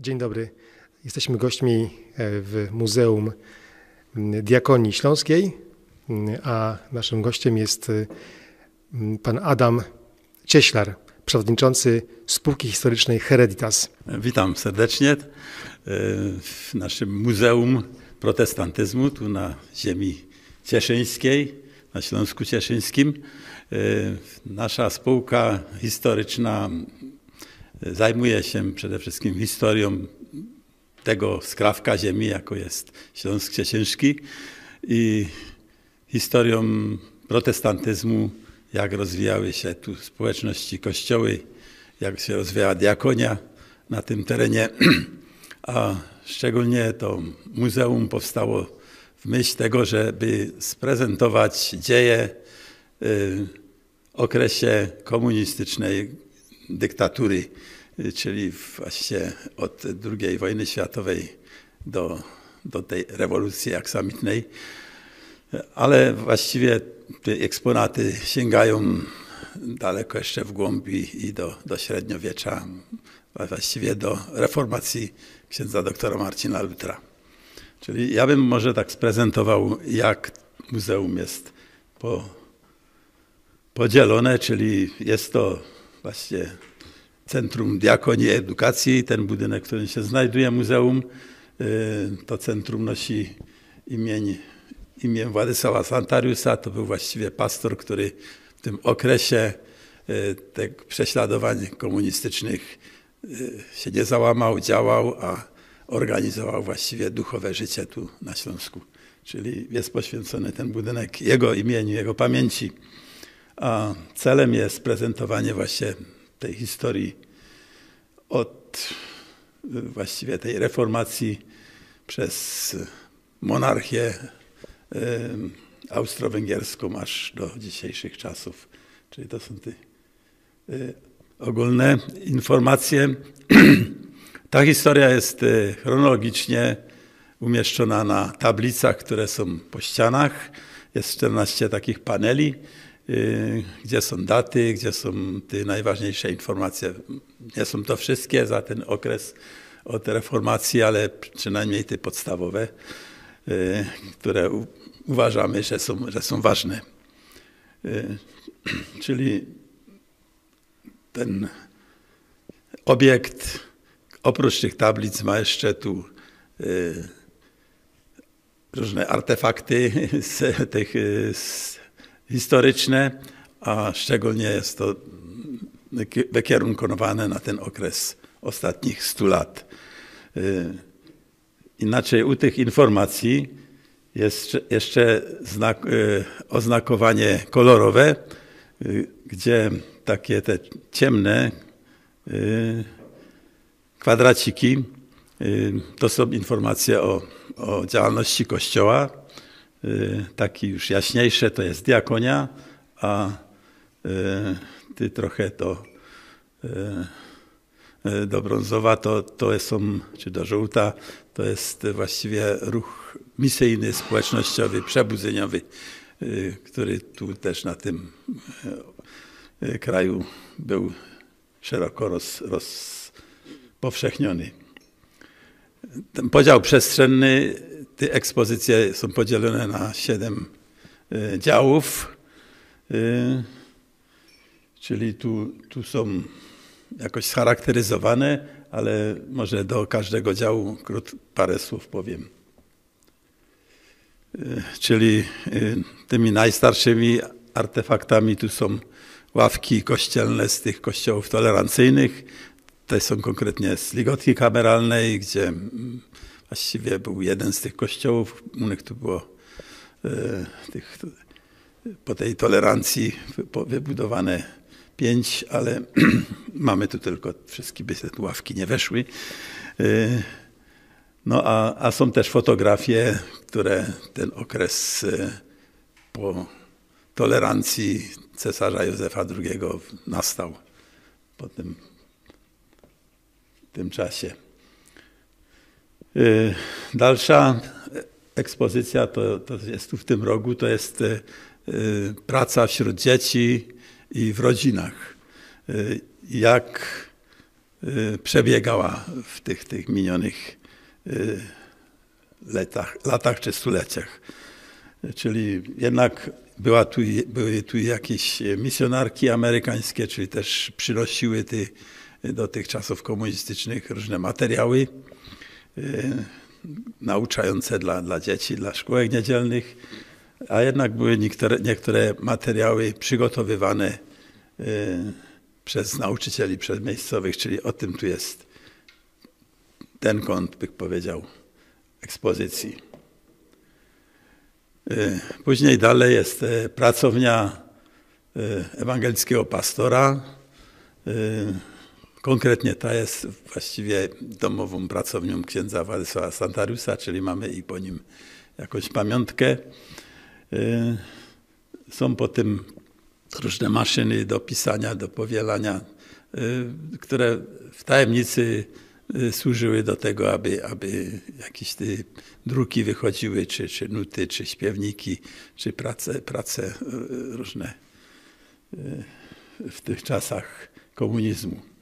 Dzień dobry. Jesteśmy gośćmi e, w Muzeum Diakonii Śląskiej, a naszym gościem jest e, pan Adam Cieślar, przewodniczący Spółki Historycznej Hereditas. Witam serdecznie e, w naszym Muzeum Protestantyzmu, tu na ziemi cieszyńskiej, na Śląsku Cieszyńskim. Nasza spółka historyczna zajmuje się przede wszystkim historią tego skrawka ziemi, jako jest Śląsk Cieszyński i historią protestantyzmu, jak rozwijały się tu społeczności kościoły, jak się rozwijała diakonia na tym terenie, a szczególnie to muzeum powstało w myśl tego, żeby sprezentować dzieje w okresie komunistycznej dyktatury, czyli właśnie od II wojny światowej do, do tej rewolucji aksamitnej. Ale właściwie te eksponaty sięgają daleko jeszcze w głębi i do, do średniowiecza, właściwie do reformacji księdza doktora Marcina Lutra. Czyli ja bym może tak sprezentował, jak muzeum jest po, podzielone, czyli jest to właśnie Centrum Diakonii Edukacji, ten budynek, w którym się znajduje muzeum. Y, to centrum nosi imień, imię Władysława Santariusa. To był właściwie pastor, który w tym okresie y, tych prześladowań komunistycznych y, się nie załamał, działał, a organizował właściwie duchowe życie tu na Śląsku. Czyli jest poświęcony ten budynek jego imieniu, jego pamięci. A celem jest prezentowanie właśnie tej historii od właściwie tej reformacji przez monarchię austro-węgierską aż do dzisiejszych czasów. Czyli to są te ogólne informacje. Ta historia jest chronologicznie umieszczona na tablicach, które są po ścianach. Jest 14 takich paneli. Y, gdzie są daty, gdzie są te najważniejsze informacje. Nie są to wszystkie za ten okres od reformacji, ale przynajmniej te podstawowe, y, które uważamy, że są, że są ważne. Y, czyli ten obiekt oprócz tych tablic ma jeszcze tu różne artefakty z tych z historyczne, a szczególnie jest to wykierunkowane na ten okres ostatnich stu lat. Y, inaczej u tych informacji jest jeszcze znak, y, oznakowanie kolorowe, y, gdzie takie te ciemne kwadraciki to są informacje o, o działalności Kościoła, taki już jaśniejsze to jest diakonia, a y, ty trochę to y, do brązowa to, to są, czy do żółta, to jest właściwie ruch misyjny, społecznościowy, przebudzeniowy, który tu też na tym kraju był szeroko roz, rozpowszechniony. Ten podział przestrzenny te ekspozycje są podzielone na siedem e, działów, e, czyli tu, tu są jakoś scharakteryzowane, ale może do każdego działu krót, parę słów powiem. E, czyli tymi najstarszymi artefaktami tu są ławki kościelne z tych kościołów tolerancyjnych. Te są konkretnie z ligotki kameralnej, gdzie właściwie był jeden z tych kościołów, u nich tu było e, tych, po tej tolerancji wybudowane pięć, ale mamy tu tylko wszystkie, by te ławki nie weszły. E, no a, a są też fotografie, które ten okres e, po tolerancji cesarza Józefa II nastał po tym, czasie. Y, dalsza ekspozycja to, to jest tu w tym rogu, to jest y, praca wśród dzieci i w rodzinach. Y, jak przebiegała w tych, tych minionych latach, latach czy stuleciach. Czyli jednak była tu, były tu jakieś misjonarki amerykańskie, czyli też przynosiły ty, do tych czasów komunistycznych różne materiały nauczające dla, dla dzieci, dla szkółek niedzielnych, a jednak były niektóre, niektóre materiały przygotowywane przez nauczycieli, przez miejscowych, czyli o tym tu jest ten kąt, bych powiedział, ekspozycji. Później dalej jest pracownia ewangelickiego pastora. Konkretnie ta jest właściwie domową pracownią księdza Władysława Santariusa, czyli mamy i po nim jakąś pamiątkę. Są po tym różne maszyny do pisania, do powielania, które w tajemnicy służyły do tego, aby, aby jakieś druki wychodziły, czy, czy nuty, czy śpiewniki, czy prace, prace różne w tych czasach komunizmu.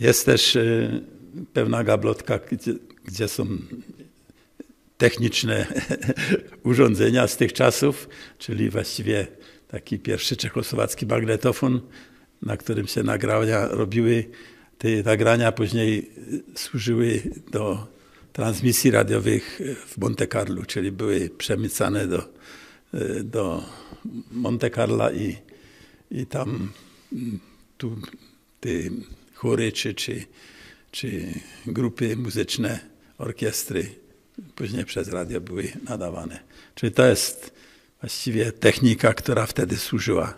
Jest też pewna gablotka, gdzie, gdzie są techniczne urządzenia z tych czasów, czyli właściwie taki pierwszy czechosłowacki magnetofon, na którym się nagrania robiły. Te nagrania później służyły do transmisji radiowych w Monte Carlo, czyli były przemycane do, do Monte Carla i, i tam tu te chóry czy, czy, czy grupy muzyczne, orkiestry później przez radio były nadawane. Czyli to jest właściwie technika, która wtedy służyła.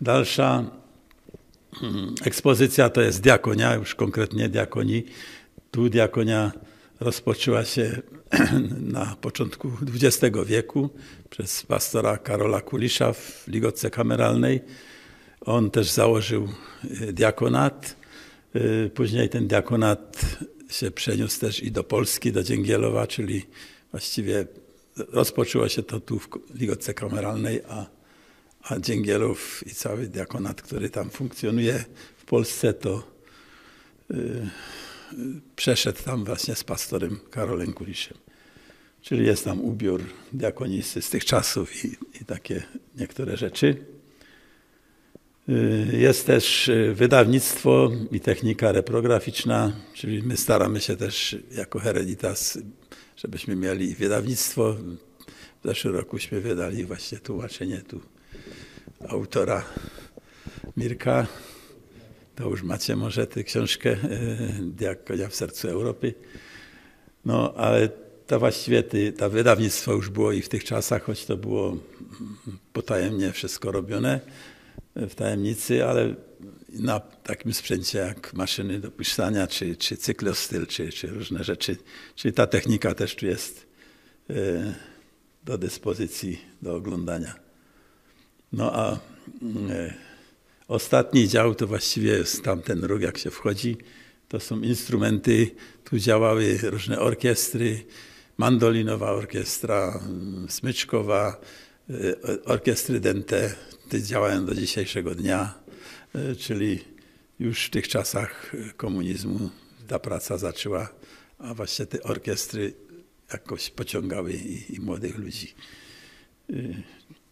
Dalsza mm, ekspozycja to jest diakonia, już konkretnie diakonii. Tu diakonia rozpoczęła się na początku XX wieku przez pastora Karola Kulisza w Ligotce Kameralnej. On też założył diakonat. Później ten diakonat się przeniósł też i do Polski, do Dzięgielowa, czyli właściwie rozpoczęło się to tu w Ligotce Kameralnej, a, a Dzięgielów i cały diakonat, który tam funkcjonuje w Polsce, to y, przeszedł tam właśnie z pastorem Karolem Kuliszem. Czyli jest tam ubiór diakonisty z tych czasów i, i takie niektóre rzeczy. Y, jest też y, wydawnictwo i technika reprograficzna, czyli my staramy się też jako Hereditas, żebyśmy mieli wydawnictwo. W zeszłym rokuśmy wydali właśnie tłumaczenie tu autora Mirka. To już macie może tę książkę y, Diakonia w sercu Europy. No, ale to właściwie ty, to wydawnictwo już było i w tych czasach, choć to było potajemnie wszystko robione w tajemnicy, ale na takim sprzęcie jak maszyny do pisania, czy, czy cyklostyl, czy, czy różne rzeczy. Czyli ta technika też tu jest e, do dyspozycji, do oglądania. No a e, ostatni dział to właściwie jest tamten róg, jak się wchodzi. To są instrumenty, tu działały różne orkiestry, mandolinowa orkiestra, smyczkowa, e, orkiestry dente, działają do dzisiejszego dnia, e, czyli już w tych czasach komunizmu ta praca zaczęła, a właśnie te orkiestry jakoś pociągały i, i młodych ludzi. E,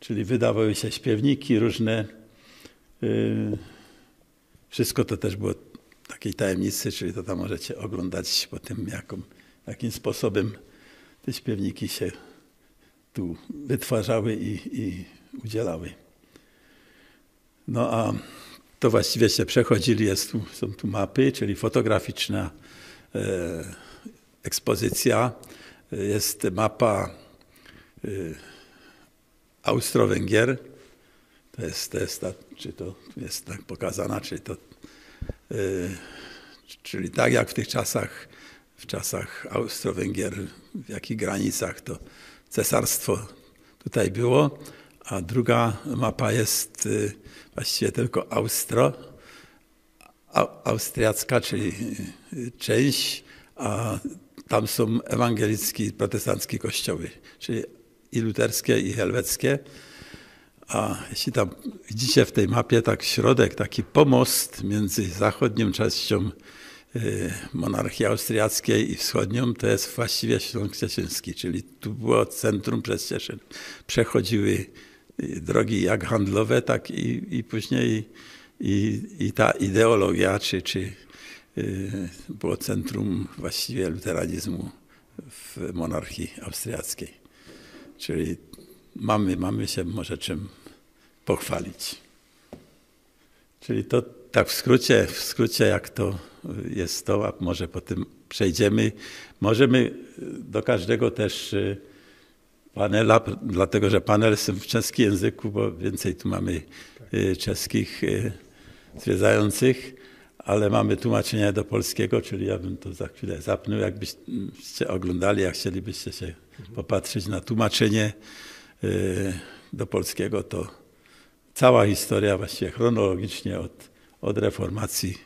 czyli wydawały się śpiewniki różne. E, wszystko to też było takiej tajemnicy, czyli to tam możecie oglądać po tym, jaką, jakim sposobem te śpiewniki się tu wytwarzały i, i udzielały. No a to właściwie się przechodzili, jest tu, są tu mapy, czyli fotograficzna e, ekspozycja. Jest mapa e, Austro-Węgier. To jest, to jest ta, czy to jest tak pokazana, czyli to, e, czyli tak jak w tych czasach, w czasach Austro-Węgier, w jakich granicach to cesarstwo tutaj było, a druga mapa jest y, właściwie tylko Austro, austriacka, czyli y, część, a tam są ewangelickie i protestanckie kościoły, czyli i luterskie, i helweckie. A jeśli tam widzicie w tej mapie tak środek, taki pomost między zachodnią częścią y, monarchii austriackiej i wschodnią, to jest właściwie Śląsk Cieszyński, czyli tu było centrum przez Cieszyn. Przechodziły y, drogi jak handlowe, tak i, i później i, i ta ideologia, czy, czy y, było centrum właściwie luteranizmu w monarchii austriackiej. Czyli mamy, mamy się może czym pochwalić. Czyli to tak w skrócie, w skrócie jak to jest to, a może po tym przejdziemy. Możemy do każdego też y, panela, dlatego że panel jest w czeskim języku, bo więcej tu mamy y, czeskich y, zwiedzających, ale mamy tłumaczenie do polskiego, czyli ja bym to za chwilę zapnął, jakbyście oglądali, jak chcielibyście się popatrzeć na tłumaczenie do polskiego, to cała historia właściwie chronologicznie od, od reformacji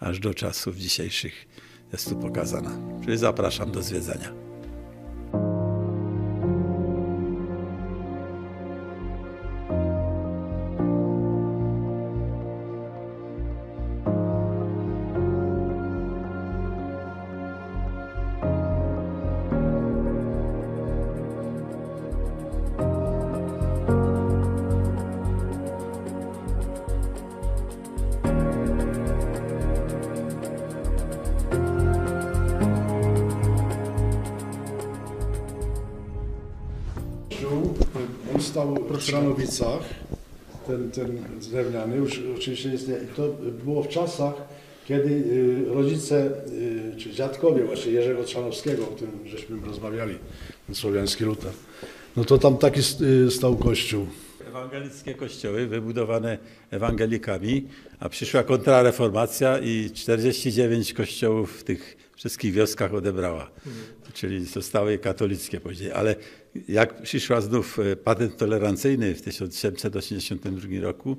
aż do czasów dzisiejszych jest tu pokazana. Czyli zapraszam do zwiedzania. On stał w Stranowicach, ten, ten drewniany, już oczywiście jest, nie- to było w czasach, kiedy y, rodzice, y, czy dziadkowie właśnie Jerzego Trzanowskiego, o tym żeśmy rozmawiali, ten słowiański luter, no to tam taki y, stał kościół. Ewangelickie kościoły wybudowane ewangelikami, a przyszła kontrareformacja i 49 kościołów w tych wszystkich wioskach odebrała. Czyli zostały katolickie później. Ale jak przyszła znów e, patent tolerancyjny w 1782 roku,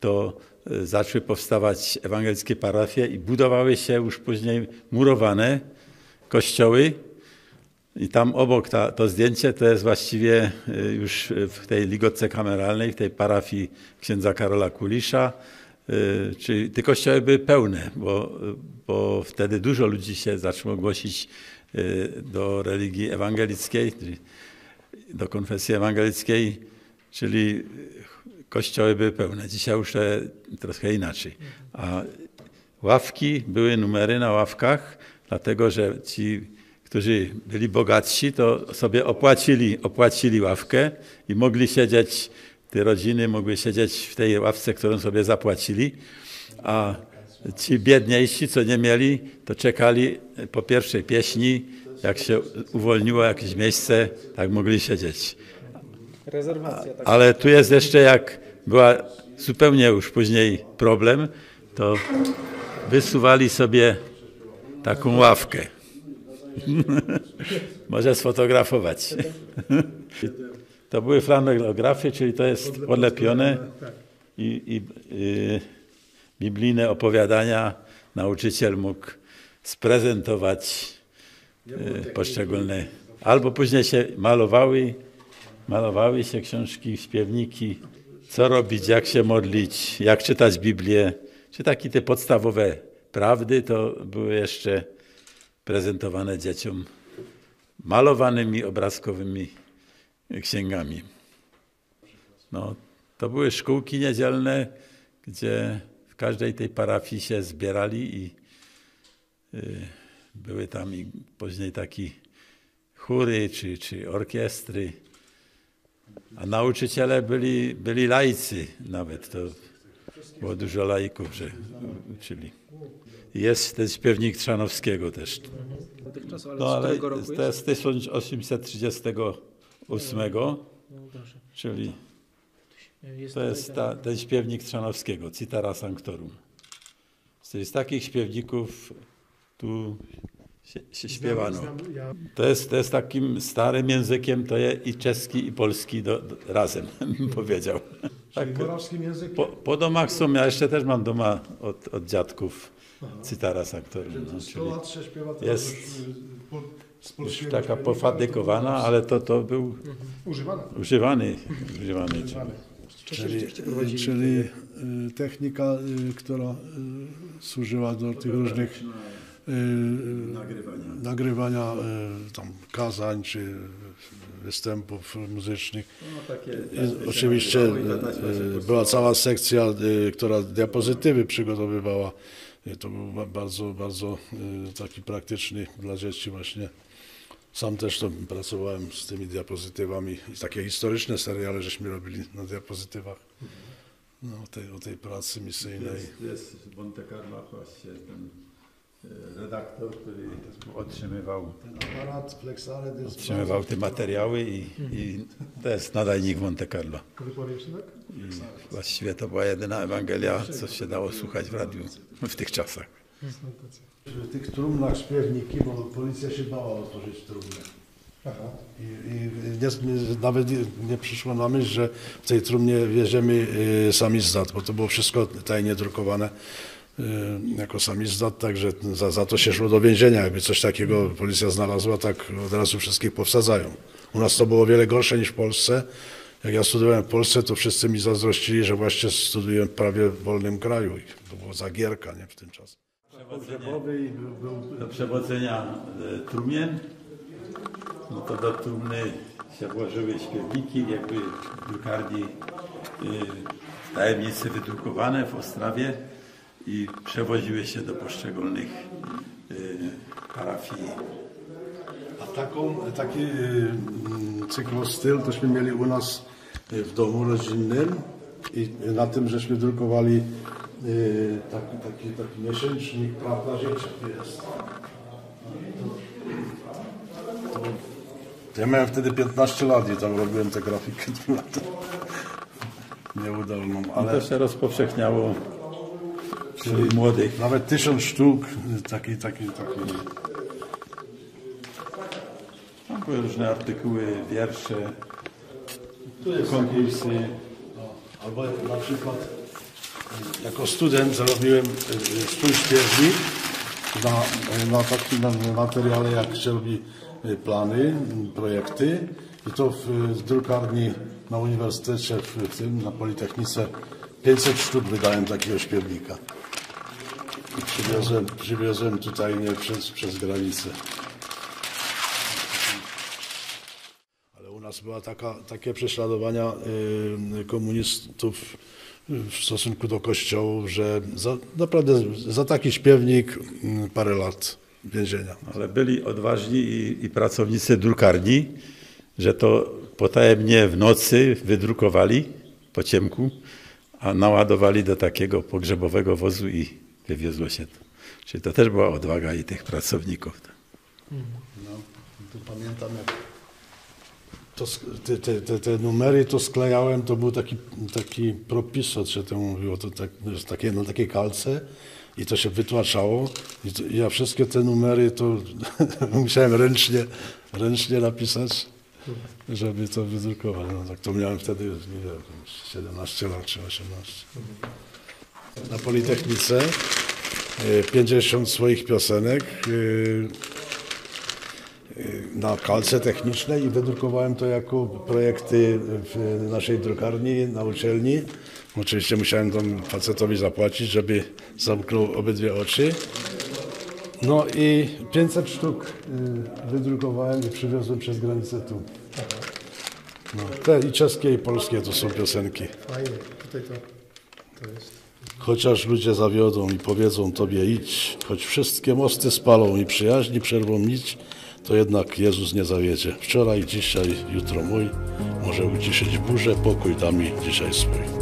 to e, zaczęły powstawać ewangelickie parafie i budowały się już później murowane kościoły, i tam obok ta, to zdjęcie to jest właściwie y, już w tej ligotce kameralnej, w tej parafii księdza Karola Kulisza. Y, Czyli te kościoły były pełne, bo, bo wtedy dużo ludzi się zaczęło głosić y, do religii ewangelickiej, do konfesji ewangelickiej, czyli kościoły były pełne. Dzisiaj już trochę inaczej. A ławki, były numery na ławkach, dlatego że ci którzy byli bogatsi, to sobie opłacili, opłacili ławkę i mogli siedzieć, te rodziny mogły siedzieć w tej ławce, którą sobie zapłacili, a ci biedniejsi, co nie mieli, to czekali po pierwszej pieśni, jak się uwolniło jakieś miejsce, tak mogli siedzieć. Rezerwacja. Tak. Ale tu jest jeszcze, jak była zupełnie już później problem, to wysuwali sobie taką ławkę. Może sfotografować. To były flanelografie, czyli to jest podlepione. i, i y, biblijne opowiadania. Nauczyciel mógł sprezentować y, poszczególne. Albo później się malowały, malowały się książki, śpiewniki, co robić, jak się modlić, jak czytać Biblię, czy takie te podstawowe prawdy, to były jeszcze prezentowane dzieciom malowanymi obrazkowymi księgami. No, to były szkółki niedzielne, gdzie w każdej tej parafii się zbierali i y, były tam i później takie chóry czy, czy orkiestry. A nauczyciele byli, byli laicy nawet. To było dużo laików, że uczyli. Jest ten śpiewnik Trzanowskiego też. Dotychczas, ale No z ale roku to jest? jest 1838, No czyli Jest to jest ten- ta, ten śpiewnik Trzanowskiego, Citara Sanctorum. Z z takich śpiewników tu się, się śpiewano. To jest, to jest takim starym językiem, to jest i czeski, i polski do, do, razem, bym powiedział. Tak. Po, po domach są, ja jeszcze też mam doma od, od dziadków Sanctorum. No, 100 czyli jest już, y, taka pofadykowana, ale to, to był Używana. używany, używany. Używany. Czyli, czyli y, technika, y, która służyła do tych różnych y, Nagrywania. nagrywania y, tam kazań czy występów muzycznych. No, takie, I oczywiście y, była cała sekcja, która diapozytywy przygotowywała. To był ba- bardzo, bardzo taki praktyczny dla dzieci właśnie. Sam też to pracowałem z tymi diapozytywami. Takie historyczne seriale żeśmy robili na diapozytywach. No, o, tej, o tej pracy misyjnej. Jest, jest w Monte Carlo właśnie ten e, redaktor, który otrzymywał, Ten aparat Flexare otrzymywał te materiały i, i to jest nadajnik Monte Carlo. I właściwie to była jedyna Ewangelia, co się dało słuchać w radiu w tych czasach. W tych trumnach śpiewniki, bo policja się bała otworzyć trumnę. I, i nie, nawet nie, przyszło na myśl, że w tej trumnie wieziemy y, samizdat, bo to było wszystko tajnie drukowane y, jako samizdat, także za, za to się szło do więzienia. Jakby coś takiego policja znalazła, tak od razu wszystkich powsadzają. U nas to było wiele gorsze niż w Polsce. Jak ja studiowałem w Polsce, to wszyscy mi zazdrościli, że właśnie studiuję prawie w wolnym kraju. I to było zagierka nie, w tym czasie. Pogrzebowy i był Do przewodzenia e, trumien, no to do trumny się włożyły śpiewniki, jakby w drukarni y, tajemnicy wydrukowane w Ostrawie i przewoziły się do poszczególnych y, parafii. A taką, taki y, mm, cyklostyl tośmy mieli u nas y, w domu rodzinnym i na tym żeśmy drukowali taki, taki, taki miesięcznik Prawda tu jest. To ja miałem wtedy 15 lat i tam robiłem tę grafikę nieudolną, To ale się rozpowszechniało młodych. nawet tysiąc sztuk y, taki, taki, taki Tam były różne artykuły, wiersze, konkursy. No, albo na przykład y, jako student zrobiłem y, swój śpiewnik na, na takim materiale, jak się robi plany, projekty i to w, drukarni na uniwersytecie, w tym, na Politechnice 500 sztuk wydałem takiego śpiewnika. Przywiozłem, przywiozłem tutaj nie, przez, przez granicę. Ale u nas była taka, takie prześladowania y, komunistów w stosunku do kościołów, że za, naprawdę za taki śpiewnik y, parę lat więzienia. Ale byli odważni i, i pracownicy drukarni, że to potajemnie w nocy wydrukowali po ciemku, a naładowali do takiego pogrzebowego wozu i wywiozło się to. Czyli to też była odwaga i tych pracowników. No, to pamiętam jak to, te, te, te, numery to sklejałem, to był taki, taki propisot, że to mówiło, to tak, takie, na takiej kalce i to się wytłaczało i to, ja wszystkie te numery to musiałem ręcznie, ręcznie napisać, żeby to wydrukować. No, tak to miałem wtedy, nie wiem, 17 lat czy 18. Na Politechnice y, 50 swoich piosenek y, na kalce technicznej i wydrukowałem to jako projekty w naszej drukarni na uczelni. Oczywiście musiałem tam facetowi zapłacić, żeby zamknął obydwie oczy. No i 500 sztuk wydrukowałem i przywiozłem przez granicę tu. No, te i czeskie i polskie to są piosenki. Fajnie, tutaj to, to jest. Chociaż ludzie zawiodą i powiedzą Tobie idź, choć wszystkie mosty spalą i przyjaźni przerwą nić, to jednak Jezus nie zawiedzie. Wczoraj, dzisiaj, jutro mój, może uciszyć burzę, pokój da mi dzisiaj swój.